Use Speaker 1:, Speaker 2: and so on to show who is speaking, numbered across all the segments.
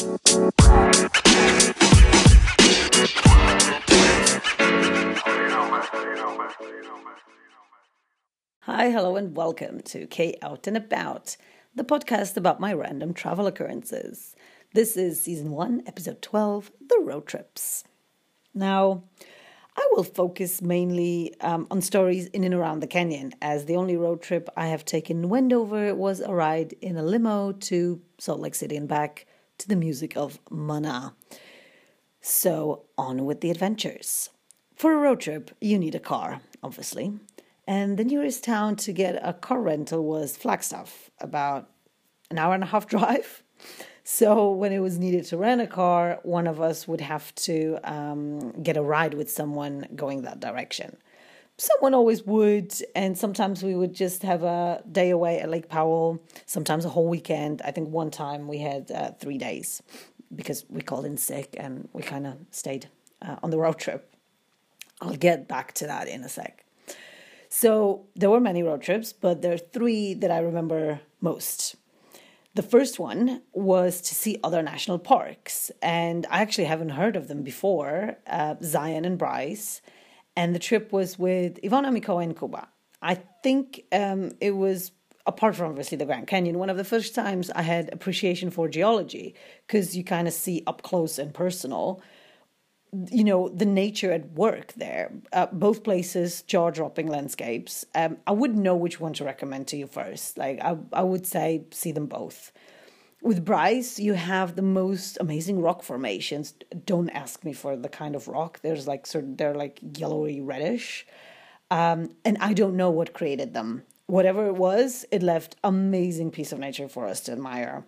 Speaker 1: Hi, hello, and welcome to K Out and About, the podcast about my random travel occurrences. This is season one, episode 12 The Road Trips. Now, I will focus mainly um, on stories in and around the canyon, as the only road trip I have taken Wendover was a ride in a limo to Salt Lake City and back to the music of Mana. So, on with the adventures. For a road trip, you need a car, obviously. And the nearest town to get a car rental was Flagstaff, about an hour and a half drive. So when it was needed to rent a car, one of us would have to um, get a ride with someone going that direction. Someone always would, and sometimes we would just have a day away at Lake Powell, sometimes a whole weekend. I think one time we had uh, three days because we called in sick and we kind of stayed uh, on the road trip. I'll get back to that in a sec. So there were many road trips, but there are three that I remember most. The first one was to see other national parks, and I actually haven't heard of them before uh, Zion and Bryce. And the trip was with Ivana Mikoa in Kuba. I think um, it was, apart from obviously the Grand Canyon, one of the first times I had appreciation for geology because you kind of see up close and personal you know the nature at work there. Uh, both places jaw-dropping landscapes. Um, i wouldn't know which one to recommend to you first. Like I, I would say see them both with bryce you have the most amazing rock formations. Don't ask me for the kind of rock. There's like of they're like yellowy reddish. Um, and i don't know what created them. Whatever it was it left amazing piece of nature for us to admire.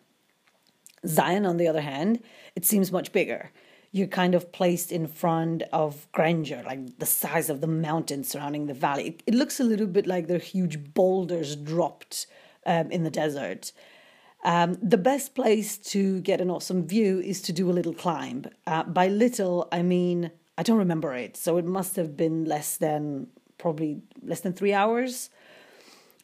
Speaker 1: Zion on the other hand it seems much bigger. You're kind of placed in front of grandeur, like the size of the mountains surrounding the valley. It, it looks a little bit like they're huge boulders dropped um, in the desert. Um, the best place to get an awesome view is to do a little climb. Uh, by little, I mean, I don't remember it, so it must have been less than probably less than three hours.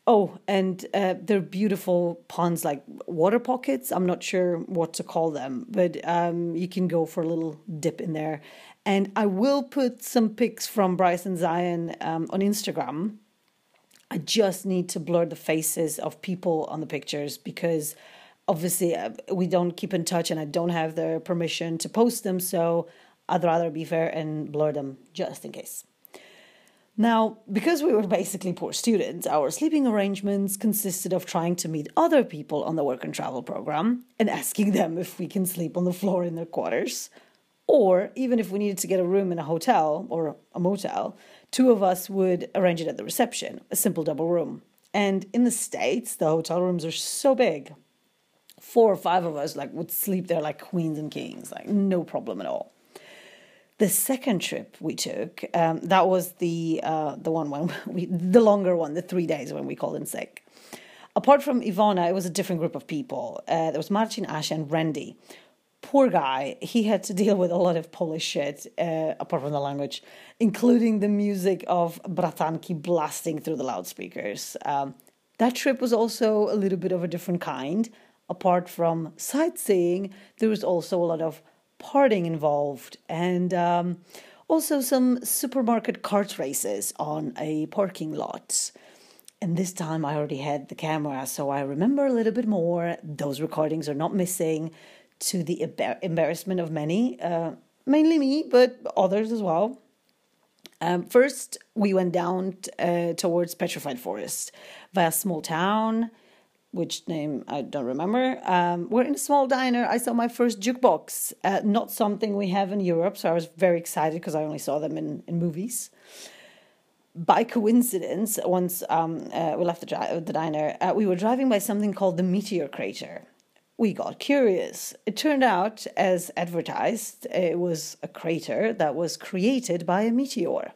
Speaker 1: Oh, and uh, they're beautiful ponds, like water pockets. I'm not sure what to call them, but um, you can go for a little dip in there. And I will put some pics from Bryce and Zion um, on Instagram. I just need to blur the faces of people on the pictures because obviously uh, we don't keep in touch and I don't have their permission to post them. So I'd rather be fair and blur them just in case. Now, because we were basically poor students, our sleeping arrangements consisted of trying to meet other people on the work and travel program and asking them if we can sleep on the floor in their quarters. Or even if we needed to get a room in a hotel or a motel, two of us would arrange it at the reception, a simple double room. And in the States, the hotel rooms are so big. Four or five of us like would sleep there like queens and kings, like no problem at all. The second trip we took, um, that was the uh, the one when we the longer one, the three days when we called in sick. Apart from Ivana, it was a different group of people. Uh, there was Martin, Asha, and Randy. Poor guy, he had to deal with a lot of Polish shit, uh, apart from the language, including the music of Brathanki blasting through the loudspeakers. Um, that trip was also a little bit of a different kind. Apart from sightseeing, there was also a lot of parting involved and um, also some supermarket cart races on a parking lot. And this time I already had the camera, so I remember a little bit more. Those recordings are not missing to the embarrassment of many, uh, mainly me, but others as well. Um, first, we went down t- uh, towards Petrified Forest via a small town which name I don't remember. Um, we're in a small diner. I saw my first jukebox. Uh, not something we have in Europe, so I was very excited because I only saw them in, in movies. By coincidence, once um, uh, we left the, the diner, uh, we were driving by something called the Meteor Crater. We got curious. It turned out, as advertised, it was a crater that was created by a meteor.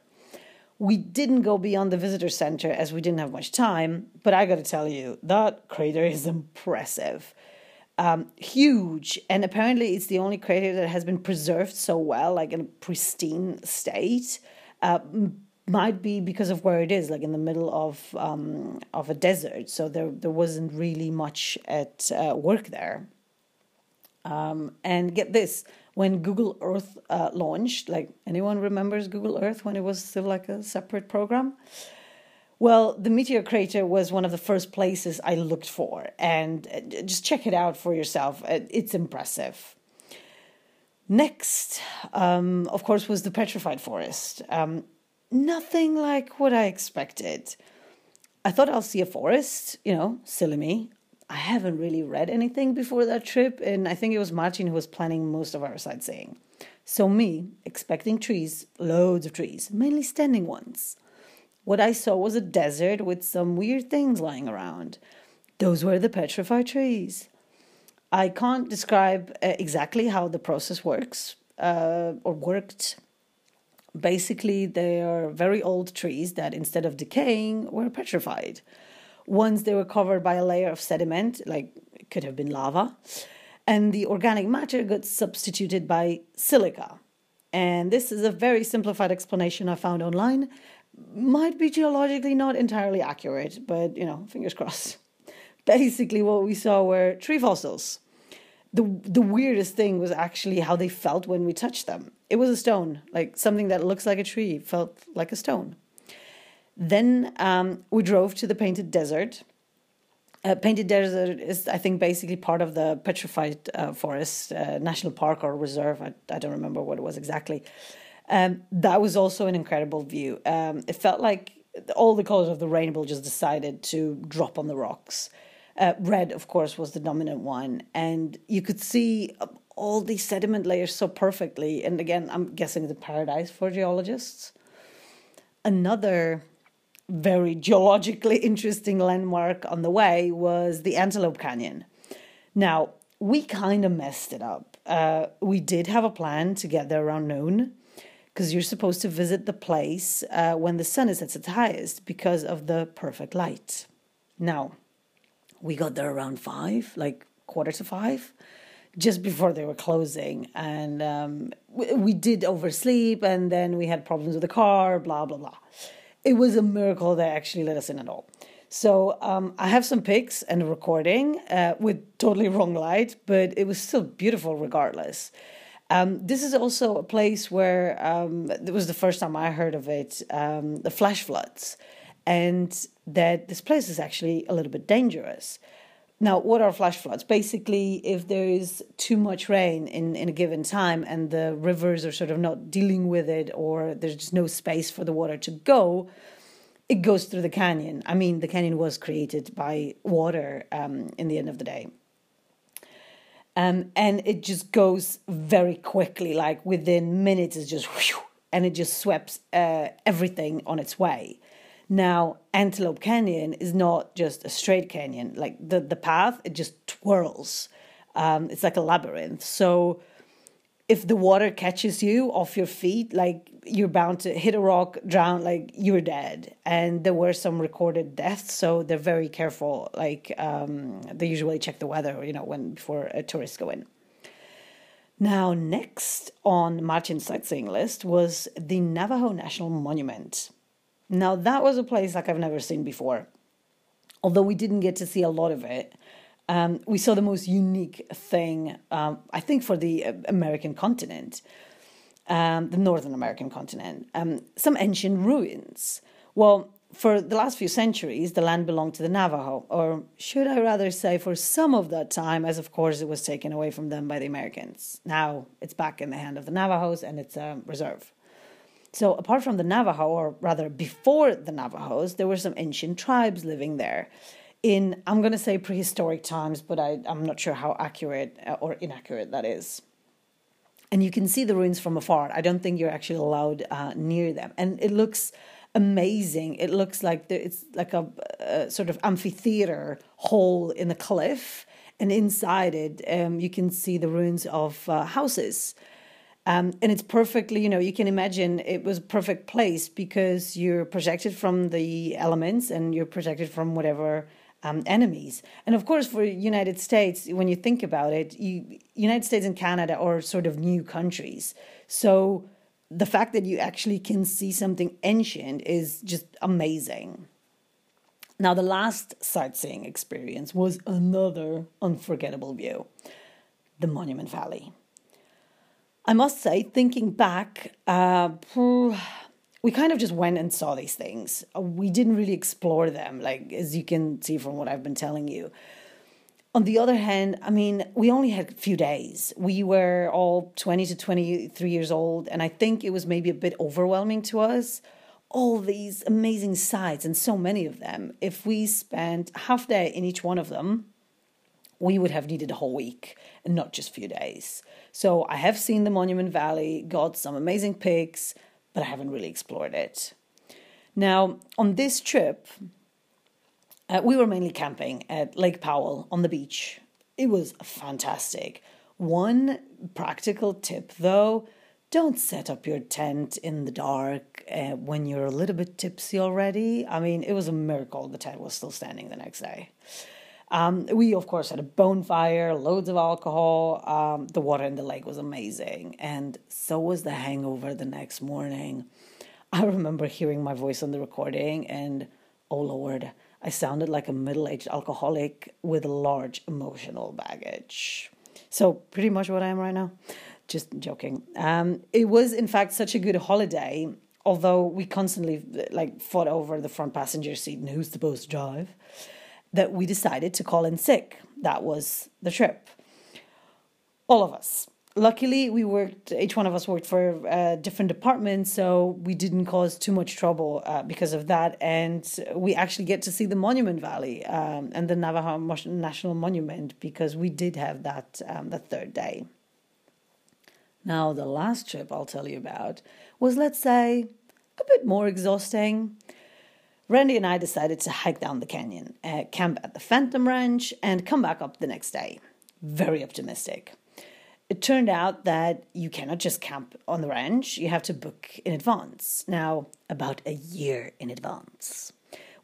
Speaker 1: We didn't go beyond the visitor center as we didn't have much time, but I gotta tell you, that crater is impressive. Um, huge, and apparently it's the only crater that has been preserved so well, like in a pristine state. Uh, might be because of where it is, like in the middle of um, of a desert, so there there wasn't really much at uh, work there. Um, and get this, when Google Earth uh, launched, like anyone remembers Google Earth when it was still like a separate program? Well, the meteor crater was one of the first places I looked for, and uh, just check it out for yourself. Uh, it's impressive. Next, um, of course, was the petrified forest. Um, nothing like what I expected. I thought I'll see a forest, you know, silly me. I haven't really read anything before that trip, and I think it was Martin who was planning most of our sightseeing. So, me, expecting trees, loads of trees, mainly standing ones. What I saw was a desert with some weird things lying around. Those were the petrified trees. I can't describe uh, exactly how the process works uh, or worked. Basically, they are very old trees that instead of decaying were petrified. Once they were covered by a layer of sediment, like it could have been lava, and the organic matter got substituted by silica. And this is a very simplified explanation I found online, might be geologically not entirely accurate, but you know, fingers crossed. Basically, what we saw were tree fossils. The, the weirdest thing was actually how they felt when we touched them. It was a stone, like something that looks like a tree, felt like a stone. Then um, we drove to the Painted Desert. Uh, Painted Desert is, I think, basically part of the Petrified uh, Forest uh, National Park or Reserve. I, I don't remember what it was exactly. Um, that was also an incredible view. Um, it felt like all the colors of the rainbow just decided to drop on the rocks. Uh, red, of course, was the dominant one, and you could see all these sediment layers so perfectly. And again, I'm guessing it's a paradise for geologists. Another very geologically interesting landmark on the way was the Antelope Canyon. Now, we kind of messed it up. Uh, we did have a plan to get there around noon, because you're supposed to visit the place uh, when the sun is at its highest because of the perfect light. Now, we got there around five, like quarter to five, just before they were closing. And um, we, we did oversleep, and then we had problems with the car, blah, blah, blah. It was a miracle they actually let us in at all. So um, I have some pics and a recording uh, with totally wrong light, but it was still beautiful regardless. Um, this is also a place where um, it was the first time I heard of it, um, the flash floods, and that this place is actually a little bit dangerous. Now, what are flash floods? Basically, if there is too much rain in, in a given time and the rivers are sort of not dealing with it, or there's just no space for the water to go, it goes through the canyon. I mean, the canyon was created by water um, in the end of the day. Um, and it just goes very quickly, like within minutes, it's just whew, and it just sweeps uh, everything on its way. Now, Antelope Canyon is not just a straight canyon; like the the path, it just twirls. Um, it's like a labyrinth. So if the water catches you off your feet, like you're bound to hit a rock, drown, like you're dead. And there were some recorded deaths, so they're very careful. Like um, they usually check the weather, you know, when before tourists go in. Now, next on Martin's sightseeing list was the Navajo National Monument. Now, that was a place like I've never seen before. Although we didn't get to see a lot of it, um, we saw the most unique thing, um, I think, for the uh, American continent, um, the Northern American continent, um, some ancient ruins. Well, for the last few centuries, the land belonged to the Navajo, or should I rather say, for some of that time, as of course it was taken away from them by the Americans. Now it's back in the hand of the Navajos and it's a reserve. So, apart from the Navajo, or rather before the Navajos, there were some ancient tribes living there in, I'm going to say prehistoric times, but I, I'm not sure how accurate uh, or inaccurate that is. And you can see the ruins from afar. I don't think you're actually allowed uh, near them. And it looks amazing. It looks like it's like a, a, sort of amphitheater hole in the cliff. And inside it, um, you can see the ruins of uh, houses. Um, and it's perfectly, you know, you can imagine it was a perfect place because you're protected from the elements and you're protected from whatever um, enemies. And of course, for United States, when you think about it, you, United States and Canada are sort of new countries. So the fact that you actually can see something ancient is just amazing. Now, the last sightseeing experience was another unforgettable view. the Monument Valley. I must say, thinking back, uh, we kind of just went and saw these things. We didn't really explore them, like as you can see from what I've been telling you. On the other hand, I mean, we only had a few days. We were all 20 to 23 years old, and I think it was maybe a bit overwhelming to us. All these amazing sites and so many of them. If we spent half day in each one of them, we would have needed a whole week and not just a few days. So I have seen the Monument Valley, got some amazing pics, but I haven't really explored it. Now, on this trip, uh, we were mainly camping at Lake Powell on the beach. It was fantastic. One practical tip though don't set up your tent in the dark uh, when you're a little bit tipsy already. I mean, it was a miracle the tent was still standing the next day. Um, we, of course, had a bonfire, loads of alcohol. Um, the water in the lake was amazing. And so was the hangover the next morning. I remember hearing my voice on the recording, and oh Lord, I sounded like a middle aged alcoholic with large emotional baggage. So, pretty much what I am right now. Just joking. Um, it was, in fact, such a good holiday, although we constantly like fought over the front passenger seat and who's supposed to drive that we decided to call in sick. That was the trip. All of us. Luckily, we worked, each one of us worked for a different department, so we didn't cause too much trouble uh, because of that. And we actually get to see the Monument Valley um, and the Navajo National Monument because we did have that um, the third day. Now, the last trip I'll tell you about was, let's say, a bit more exhausting. Randy and I decided to hike down the canyon, uh, camp at the Phantom Ranch, and come back up the next day. Very optimistic. It turned out that you cannot just camp on the ranch, you have to book in advance. Now, about a year in advance.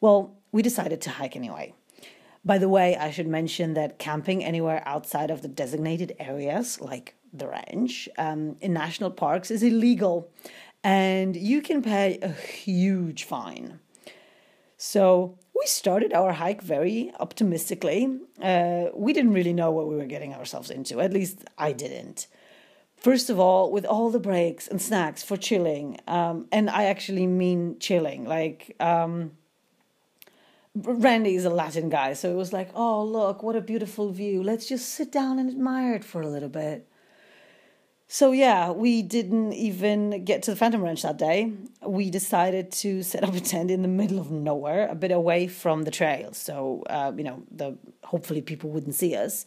Speaker 1: Well, we decided to hike anyway. By the way, I should mention that camping anywhere outside of the designated areas, like the ranch, um, in national parks is illegal, and you can pay a huge fine. So we started our hike very optimistically. Uh, we didn't really know what we were getting ourselves into, at least I didn't. First of all, with all the breaks and snacks for chilling, um, and I actually mean chilling, like. Um, Randy is a Latin guy, so it was like, oh, look, what a beautiful view. Let's just sit down and admire it for a little bit. So yeah, we didn't even get to the Phantom Ranch that day. We decided to set up a tent in the middle of nowhere, a bit away from the trail. So uh, you know, the hopefully people wouldn't see us.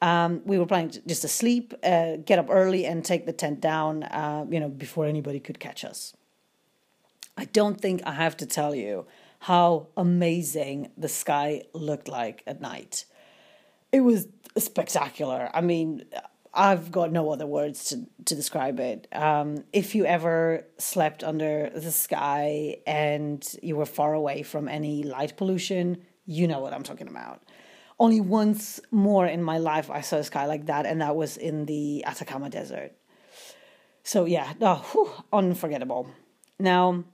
Speaker 1: Um, we were planning to just to sleep, uh, get up early, and take the tent down. Uh, you know, before anybody could catch us. I don't think I have to tell you how amazing the sky looked like at night. It was spectacular. I mean I've got no other words to, to describe it. Um, if you ever slept under the sky and you were far away from any light pollution, you know what I'm talking about. Only once more in my life I saw a sky like that, and that was in the Atacama Desert. So, yeah, oh, whew, unforgettable. Now,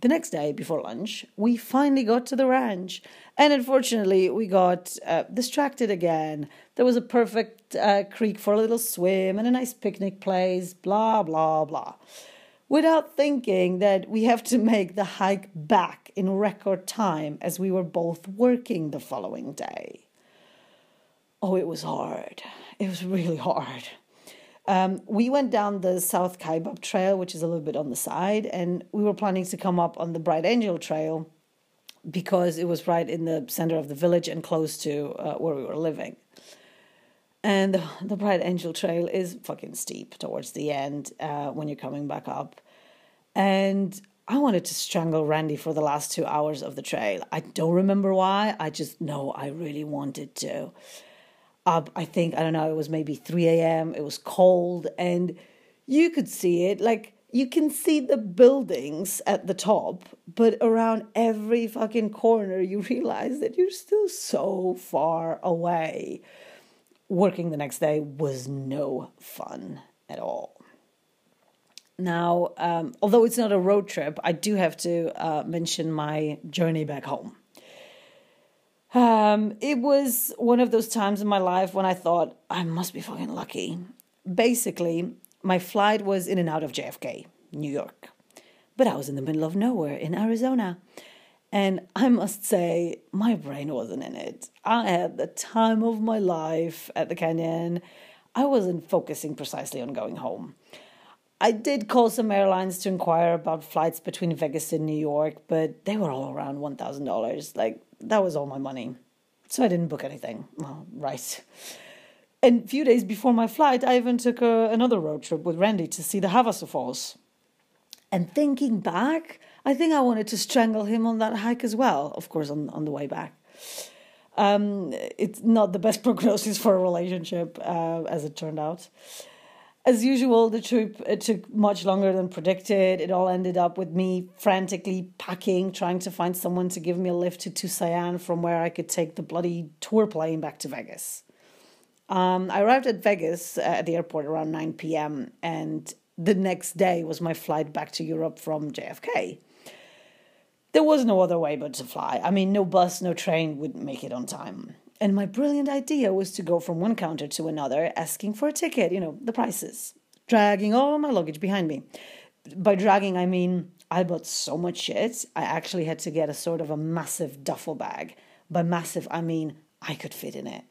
Speaker 1: the next day before lunch, we finally got to the ranch. And unfortunately, we got uh, distracted again. There was a perfect uh, creek for a little swim and a nice picnic place, blah, blah, blah. Without thinking that we have to make the hike back in record time as we were both working the following day. Oh, it was hard. It was really hard. Um, we went down the South Kaibab Trail, which is a little bit on the side, and we were planning to come up on the Bright Angel Trail because it was right in the center of the village and close to uh, where we were living. And the, Bright Angel Trail is fucking steep towards the end uh, when you're coming back up. And I wanted to strangle Randy for the last two hours of the trail. I don't remember why. I just know I really wanted to up, I think, I don't know, it was maybe 3 a.m. It was cold and you could see it. Like, you can see the buildings at the top, but around every fucking corner, you realize that you're still so far away. Working the next day was no fun at all. Now, um, although it's not a road trip, I do have to uh, mention my journey back home. Um, it was one of those times in my life when I thought, I must be fucking lucky. Basically, my flight was in and out of JFK, New York. But I was in the middle of nowhere in Arizona. And I must say, my brain wasn't in it. I had the time of my life at the canyon. I wasn't focusing precisely on going home. I did call some airlines to inquire about flights between Vegas and New York, but they were all around $1,000. Like, that was all my money. So I didn't book anything. Well, right. And a few days before my flight, I even took a, another road trip with Randy to see the Havasu Falls. And thinking back, I think I wanted to strangle him on that hike as well, of course, on, on the way back. Um, it's not the best prognosis for a relationship, uh, as it turned out. As usual, the trip it took much longer than predicted. It all ended up with me frantically packing, trying to find someone to give me a lift to Tusayan from where I could take the bloody tour plane back to Vegas. Um, I arrived at Vegas uh, at the airport around 9 p.m., and the next day was my flight back to Europe from JFK. There was no other way but to fly. I mean, no bus, no train would make it on time. And my brilliant idea was to go from one counter to another, asking for a ticket, you know, the prices, dragging all my luggage behind me. By dragging, I mean I bought so much shit, I actually had to get a sort of a massive duffel bag. By massive, I mean I could fit in it.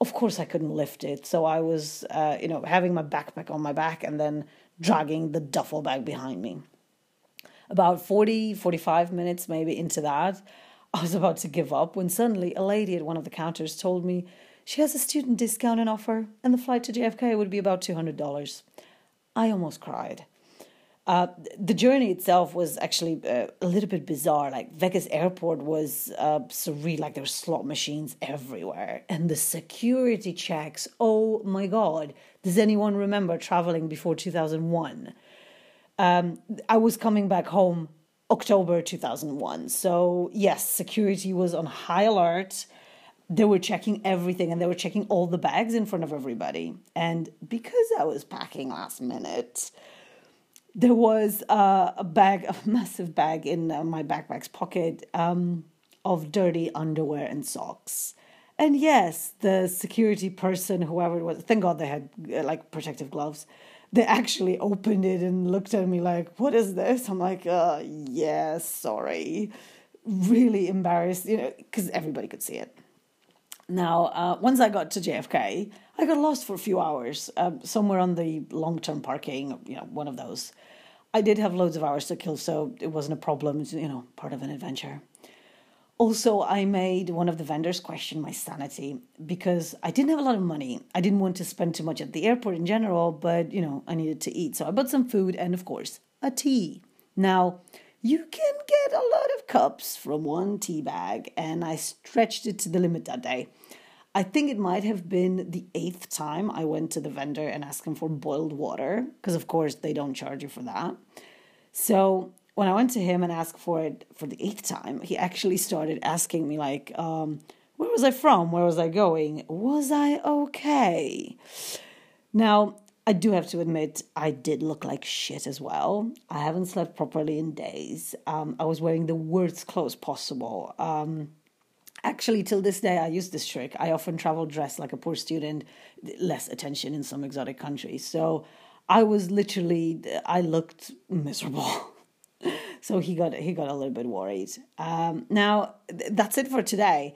Speaker 1: Of course, I couldn't lift it, so I was, uh, you know, having my backpack on my back and then dragging the duffel bag behind me. About 40, 45 minutes maybe into that, I was about to give up when suddenly a lady at one of the counters told me she has a student discount on offer and the flight to JFK would be about $200. I almost cried. Uh, the journey itself was actually uh, a little bit bizarre. Like Vegas airport was uh, surreal, like there were slot machines everywhere, and the security checks. Oh my God! Does anyone remember traveling before two thousand one? Um, I was coming back home October 2001. So, yes, security was on high alert. They were checking everything and they were checking all the bags in front of everybody. And because I was packing last minute, there was uh, a bag, a massive bag in uh, my backpack's pocket um, of dirty underwear and socks. And yes, the security person, whoever it was, thank God they had uh, like protective gloves they actually opened it and looked at me like, "What is this?" I'm like, uh, "Yeah, sorry." Really embarrassed, you know, because everybody could see it. Now, uh, once I got to JFK, I got lost for a few hours, uh, somewhere on the long-term parking, you know, one of those. I did have loads of hours to kill, so it wasn't a problem. You know, part of an adventure. Also, I made one of the vendors question my sanity because I didn't have a lot of money. I didn't want to spend too much at the airport in general, but you know, I needed to eat. So I bought some food and, of course, a tea. Now, you can get a lot of cups from one tea bag, and I stretched it to the limit that day. I think it might have been the eighth time I went to the vendor and asked him for boiled water, because of course they don't charge you for that. So when I went to him and asked for it for the eighth time, he actually started asking me like, um, "Where was I from? Where was I going? Was I okay?" Now, I do have to admit, I did look like shit as well. I haven't slept properly in days. Um, I was wearing the worst clothes possible. Um, actually, till this day, I use this trick. I often travel dressed like a poor student, less attention in some exotic countries. So I was literally, I looked miserable. so he got he got a little bit worried. Um, now th- that's it for today.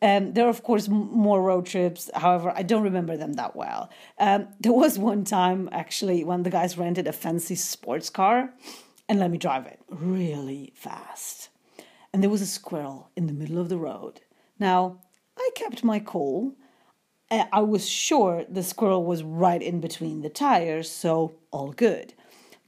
Speaker 1: Um, there are of course more road trips. However, I don't remember them that well. Um, there was one time actually when the guys rented a fancy sports car and let me drive it really fast, and there was a squirrel in the middle of the road. Now I kept my cool. I was sure the squirrel was right in between the tires, so all good.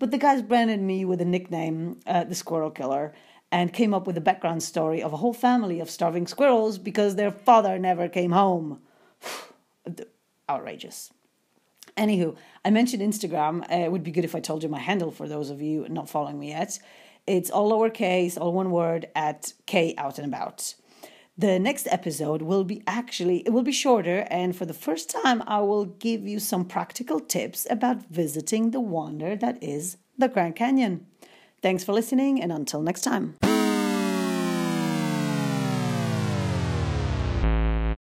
Speaker 1: But the guys branded me with a nickname, uh, the Squirrel Killer, and came up with a background story of a whole family of starving squirrels because their father never came home. Outrageous. Anywho, I mentioned Instagram. Uh, it would be good if I told you my handle for those of you not following me yet. It's all lowercase, all one word at K out and about. The next episode will be actually it will be shorter and for the first time I will give you some practical tips about visiting the wonder that is the Grand Canyon. Thanks for listening and until next time.